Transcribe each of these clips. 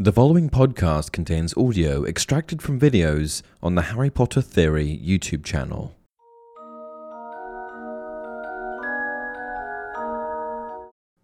The following podcast contains audio extracted from videos on the Harry Potter Theory YouTube channel.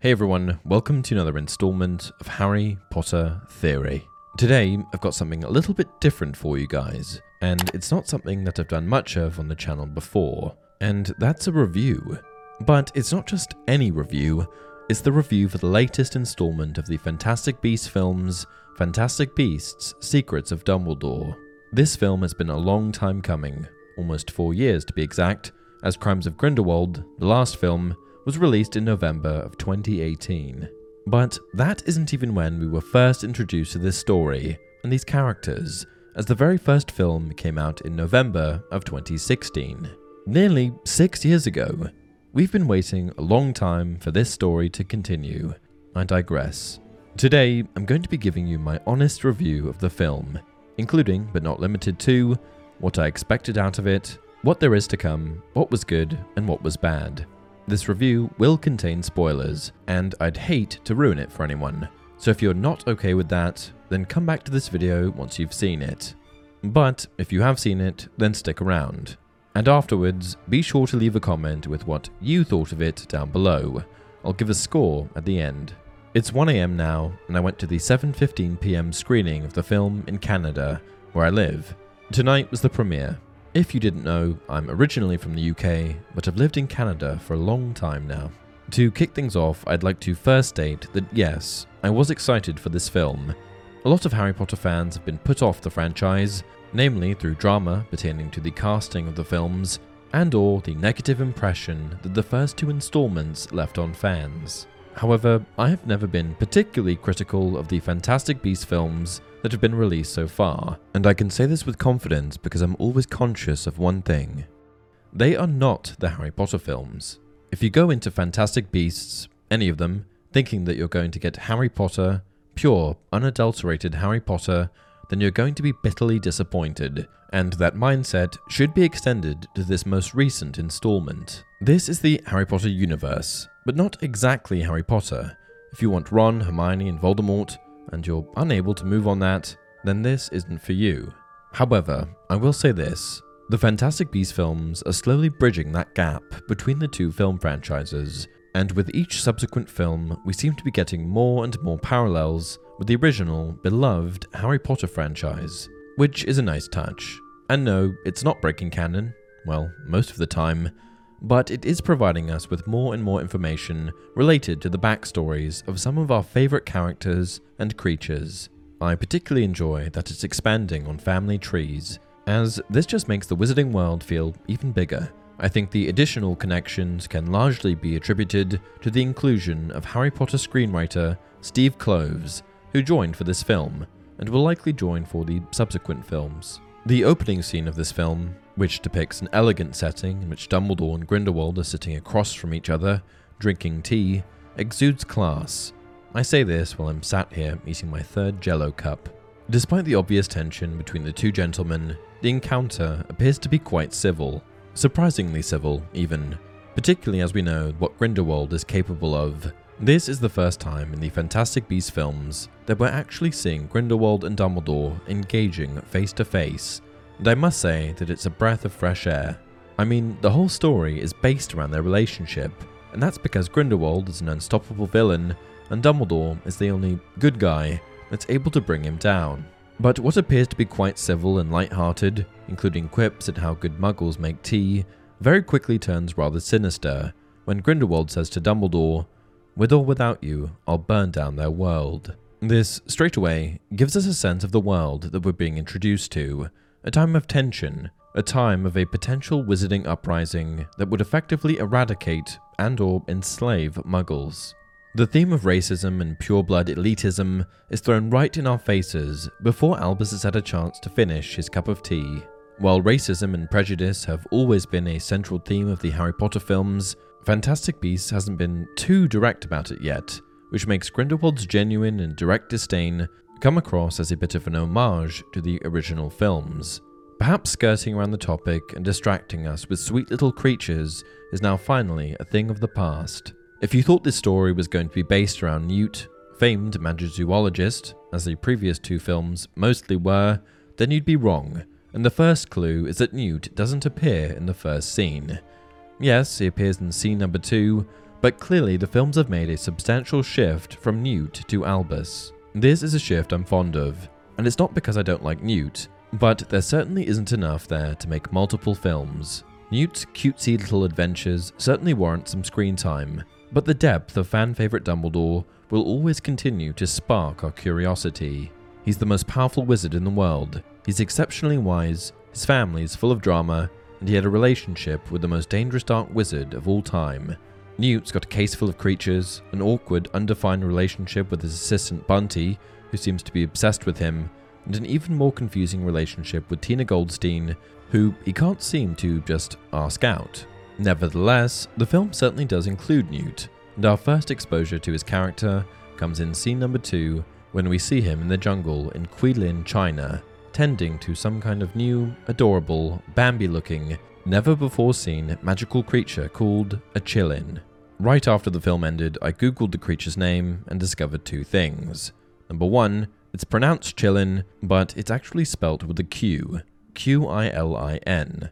Hey everyone, welcome to another installment of Harry Potter Theory. Today, I've got something a little bit different for you guys, and it's not something that I've done much of on the channel before, and that's a review. But it's not just any review, it's the review for the latest installment of the Fantastic Beasts films, Fantastic Beasts Secrets of Dumbledore. This film has been a long time coming, almost four years to be exact, as Crimes of Grindelwald, the last film, was released in November of 2018. But that isn't even when we were first introduced to this story and these characters, as the very first film came out in November of 2016. Nearly six years ago, We've been waiting a long time for this story to continue. I digress. Today, I'm going to be giving you my honest review of the film, including, but not limited to, what I expected out of it, what there is to come, what was good, and what was bad. This review will contain spoilers, and I'd hate to ruin it for anyone. So if you're not okay with that, then come back to this video once you've seen it. But if you have seen it, then stick around. And afterwards, be sure to leave a comment with what you thought of it down below. I'll give a score at the end. It's 1am now, and I went to the 7.15pm screening of the film in Canada, where I live. Tonight was the premiere. If you didn't know, I'm originally from the UK, but I've lived in Canada for a long time now. To kick things off, I'd like to first state that yes, I was excited for this film. A lot of Harry Potter fans have been put off the franchise, namely through drama pertaining to the casting of the films and or the negative impression that the first two installments left on fans. However, I have never been particularly critical of the Fantastic Beasts films that have been released so far, and I can say this with confidence because I'm always conscious of one thing. They are not the Harry Potter films. If you go into Fantastic Beasts, any of them, thinking that you're going to get Harry Potter, pure, unadulterated Harry Potter then you're going to be bitterly disappointed, and that mindset should be extended to this most recent installment. This is the Harry Potter universe, but not exactly Harry Potter. If you want Ron, Hermione, and Voldemort, and you're unable to move on that, then this isn't for you. However, I will say this the Fantastic Beasts films are slowly bridging that gap between the two film franchises, and with each subsequent film, we seem to be getting more and more parallels with the original, beloved Harry Potter franchise, which is a nice touch. And no, it's not breaking canon, well, most of the time, but it is providing us with more and more information related to the backstories of some of our favourite characters and creatures. I particularly enjoy that it's expanding on family trees, as this just makes the wizarding world feel even bigger. I think the additional connections can largely be attributed to the inclusion of Harry Potter screenwriter Steve Kloves who joined for this film and will likely join for the subsequent films. The opening scene of this film, which depicts an elegant setting in which Dumbledore and Grindelwald are sitting across from each other, drinking tea, exudes class. I say this while I'm sat here eating my third jello cup. Despite the obvious tension between the two gentlemen, the encounter appears to be quite civil, surprisingly civil, even, particularly as we know what Grindelwald is capable of this is the first time in the Fantastic Beasts films that we're actually seeing Grindelwald and Dumbledore engaging face to face, and I must say that it's a breath of fresh air. I mean, the whole story is based around their relationship, and that's because Grindelwald is an unstoppable villain, and Dumbledore is the only good guy that's able to bring him down. But what appears to be quite civil and light-hearted, including quips at how good muggles make tea, very quickly turns rather sinister when Grindelwald says to Dumbledore, with or without you, I'll burn down their world. This, straight away, gives us a sense of the world that we're being introduced to, a time of tension, a time of a potential wizarding uprising that would effectively eradicate and or enslave muggles. The theme of racism and pure-blood elitism is thrown right in our faces before Albus has had a chance to finish his cup of tea. While racism and prejudice have always been a central theme of the Harry Potter films, Fantastic Beasts hasn't been too direct about it yet, which makes Grindelwald's genuine and direct disdain come across as a bit of an homage to the original films. Perhaps skirting around the topic and distracting us with sweet little creatures is now finally a thing of the past. If you thought this story was going to be based around Newt, famed magizoologist, as the previous two films mostly were, then you'd be wrong, and the first clue is that Newt doesn't appear in the first scene. Yes, he appears in scene number two, but clearly the films have made a substantial shift from Newt to Albus. This is a shift I'm fond of, and it's not because I don't like Newt, but there certainly isn't enough there to make multiple films. Newt's cutesy little adventures certainly warrant some screen time, but the depth of fan favourite Dumbledore will always continue to spark our curiosity. He's the most powerful wizard in the world, he's exceptionally wise, his family is full of drama, and he had a relationship with the most dangerous dark wizard of all time. Newt's got a case full of creatures, an awkward, undefined relationship with his assistant Bunty, who seems to be obsessed with him, and an even more confusing relationship with Tina Goldstein, who he can't seem to just ask out. Nevertheless, the film certainly does include Newt, and our first exposure to his character comes in scene number two when we see him in the jungle in Guilin, China, tending to some kind of new, adorable, Bambi looking, never before seen magical creature called a Qilin. Right after the film ended, I googled the creature's name and discovered two things. Number one, it's pronounced Chillin, but it's actually spelt with a Q, Q I L I N.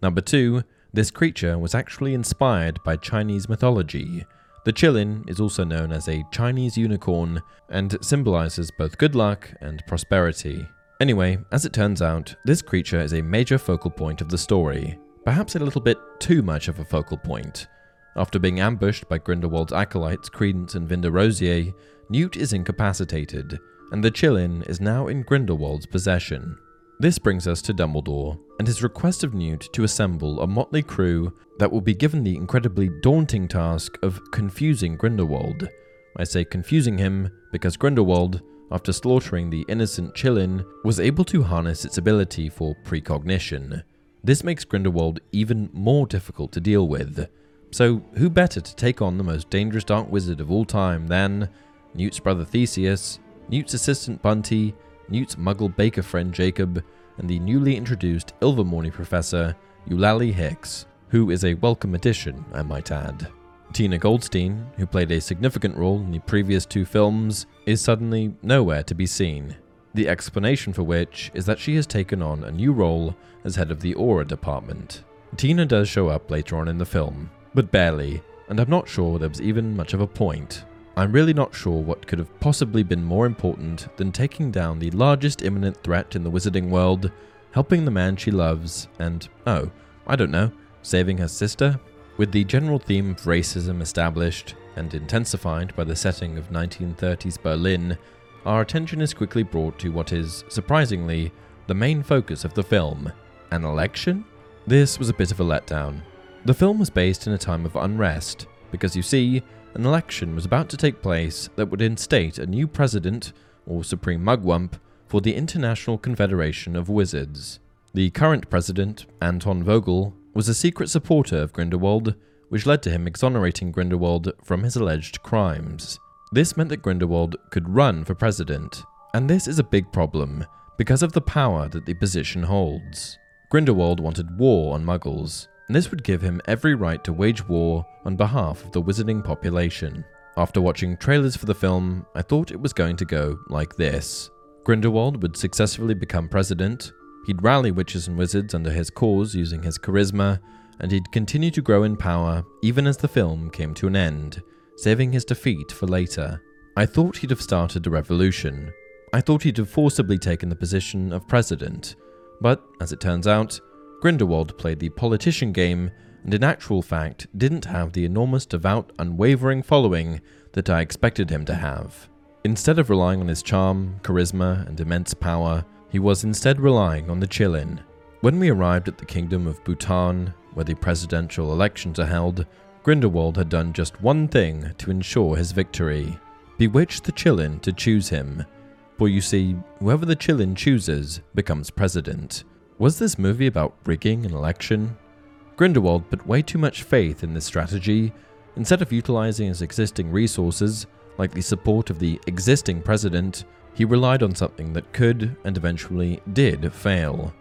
Number two, this creature was actually inspired by Chinese mythology. The Qilin is also known as a Chinese unicorn and symbolizes both good luck and prosperity. Anyway, as it turns out, this creature is a major focal point of the story, perhaps a little bit too much of a focal point. After being ambushed by Grindelwald's acolytes Credence and Vinda Rosier, Newt is incapacitated, and the Qilin is now in Grindelwald's possession. This brings us to Dumbledore and his request of Newt to assemble a motley crew that will be given the incredibly daunting task of confusing Grindelwald. I say confusing him because Grindelwald, after slaughtering the innocent Qilin, was able to harness its ability for precognition. This makes Grindelwald even more difficult to deal with. So, who better to take on the most dangerous dark wizard of all time than Newt's brother Theseus, Newt's assistant Bunty, Newt's muggle baker friend Jacob, and the newly introduced Ilvermorny professor, Eulalie Hicks, who is a welcome addition, I might add. Tina Goldstein, who played a significant role in the previous two films, is suddenly nowhere to be seen the explanation for which is that she has taken on a new role as head of the Auror department. Tina does show up later on in the film, but barely, and I'm not sure there was even much of a point. I'm really not sure what could have possibly been more important than taking down the largest imminent threat in the wizarding world, helping the man she loves, and, oh, I don't know, saving her sister? With the general theme of racism established and intensified by the setting of 1930s Berlin, our attention is quickly brought to what is, surprisingly, the main focus of the film an election? This was a bit of a letdown. The film was based in a time of unrest, because you see, an election was about to take place that would instate a new president, or supreme mugwump, for the International Confederation of Wizards. The current president, Anton Vogel, was a secret supporter of Grindelwald, which led to him exonerating Grindelwald from his alleged crimes. This meant that Grindelwald could run for president, and this is a big problem because of the power that the position holds. Grindelwald wanted war on Muggles, and this would give him every right to wage war on behalf of the wizarding population. After watching trailers for the film, I thought it was going to go like this Grindelwald would successfully become president, he'd rally witches and wizards under his cause using his charisma, and he'd continue to grow in power even as the film came to an end saving his defeat for later. I thought he'd have started a revolution. I thought he'd have forcibly taken the position of president. But, as it turns out, Grindelwald played the politician game and in actual fact didn't have the enormous devout, unwavering following that I expected him to have. Instead of relying on his charm, charisma, and immense power, he was instead relying on the Qilin. When we arrived at the kingdom of Bhutan, where the presidential elections are held, Grindelwald had done just one thing to ensure his victory bewitch the Qilin to choose him. For you see, whoever the Qilin chooses becomes president. Was this movie about rigging an election? Grindelwald put way too much faith in this strategy. Instead of utilizing his existing resources, like the support of the existing president, he relied on something that could, and eventually did, fail.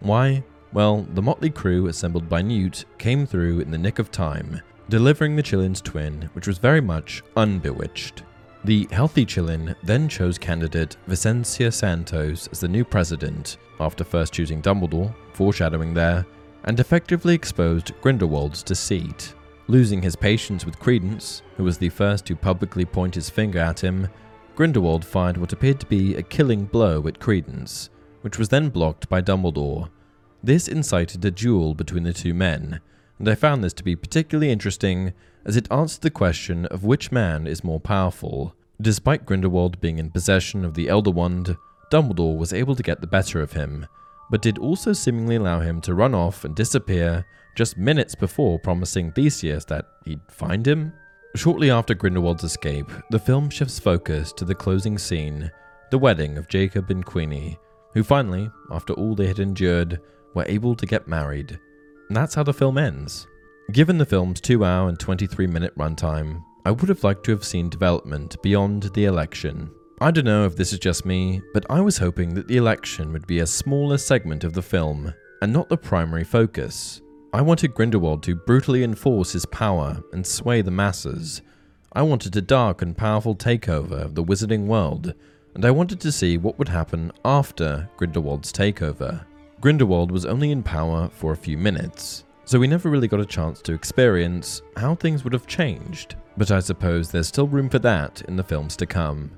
Why? Well, the motley crew assembled by Newt came through in the nick of time, delivering the Qilin's twin, which was very much unbewitched. The healthy Qilin then chose candidate Vicencia Santos as the new president, after first choosing Dumbledore, foreshadowing there, and effectively exposed Grindelwald's deceit. Losing his patience with Credence, who was the first to publicly point his finger at him, Grindelwald fired what appeared to be a killing blow at Credence, which was then blocked by Dumbledore. This incited a duel between the two men, and I found this to be particularly interesting as it answered the question of which man is more powerful. Despite Grindelwald being in possession of the Elder Wand, Dumbledore was able to get the better of him, but did also seemingly allow him to run off and disappear just minutes before promising Theseus that he'd find him. Shortly after Grindelwald's escape, the film shifts focus to the closing scene, the wedding of Jacob and Queenie, who finally, after all they had endured, were able to get married. And that's how the film ends. Given the film's 2 hour and 23 minute runtime, I would have liked to have seen development beyond the election. I don't know if this is just me, but I was hoping that the election would be a smaller segment of the film and not the primary focus. I wanted Grindelwald to brutally enforce his power and sway the masses. I wanted a dark and powerful takeover of the wizarding world, and I wanted to see what would happen after Grindelwald's takeover. Grindelwald was only in power for a few minutes, so we never really got a chance to experience how things would have changed, but I suppose there's still room for that in the films to come.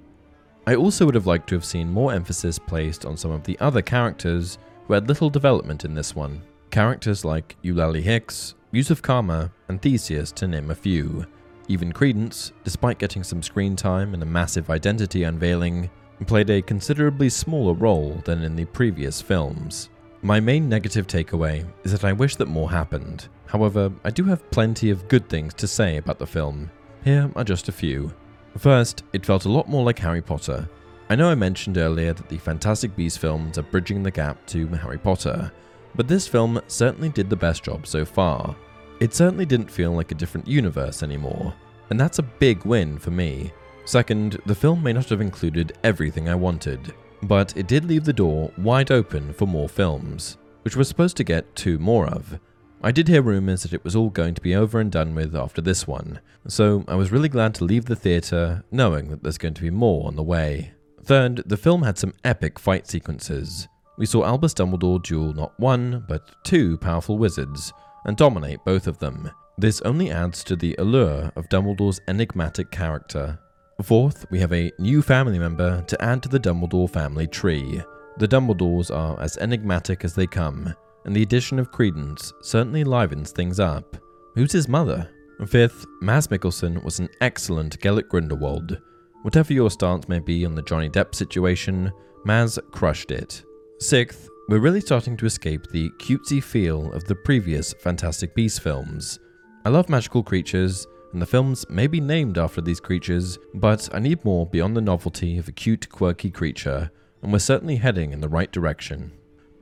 I also would have liked to have seen more emphasis placed on some of the other characters who had little development in this one. Characters like Eulalie Hicks, Yusuf Kama, and Theseus, to name a few. Even Credence, despite getting some screen time and a massive identity unveiling, played a considerably smaller role than in the previous films. My main negative takeaway is that I wish that more happened. However, I do have plenty of good things to say about the film. Here are just a few. First, it felt a lot more like Harry Potter. I know I mentioned earlier that the Fantastic Beasts films are bridging the gap to Harry Potter, but this film certainly did the best job so far. It certainly didn't feel like a different universe anymore, and that's a big win for me. Second, the film may not have included everything I wanted, but it did leave the door wide open for more films, which we're supposed to get two more of. I did hear rumours that it was all going to be over and done with after this one, so I was really glad to leave the theatre knowing that there's going to be more on the way. Third, the film had some epic fight sequences. We saw Albus Dumbledore duel not one, but two powerful wizards, and dominate both of them. This only adds to the allure of Dumbledore's enigmatic character. Fourth, we have a new family member to add to the Dumbledore family tree. The Dumbledores are as enigmatic as they come, and the addition of Credence certainly livens things up. Who's his mother? Fifth, Mads Mikkelsen was an excellent Gellert Grindelwald. Whatever your stance may be on the Johnny Depp situation, Mads crushed it. Sixth, we're really starting to escape the cutesy feel of the previous Fantastic Beasts films. I love magical creatures, and the films may be named after these creatures, but I need more beyond the novelty of a cute, quirky creature, and we're certainly heading in the right direction.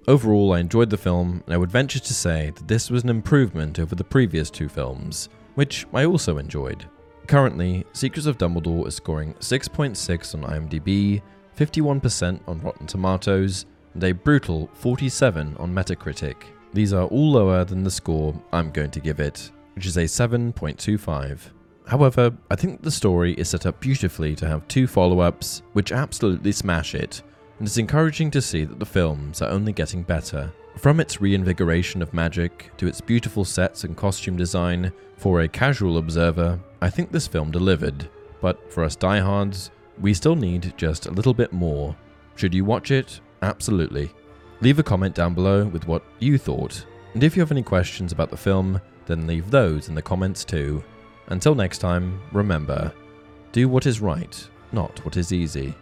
Overall, I enjoyed the film, and I would venture to say that this was an improvement over the previous two films, which I also enjoyed. Currently, Secrets of Dumbledore is scoring 6.6 on IMDb, 51% on Rotten Tomatoes, and a brutal 47 on Metacritic. These are all lower than the score I'm going to give it, which is a 7.25. However, I think the story is set up beautifully to have two follow ups, which absolutely smash it, and it's encouraging to see that the films are only getting better. From its reinvigoration of magic to its beautiful sets and costume design, for a casual observer, I think this film delivered, but for us diehards, we still need just a little bit more. Should you watch it? Absolutely. Leave a comment down below with what you thought, and if you have any questions about the film, then leave those in the comments too. Until next time, remember do what is right, not what is easy.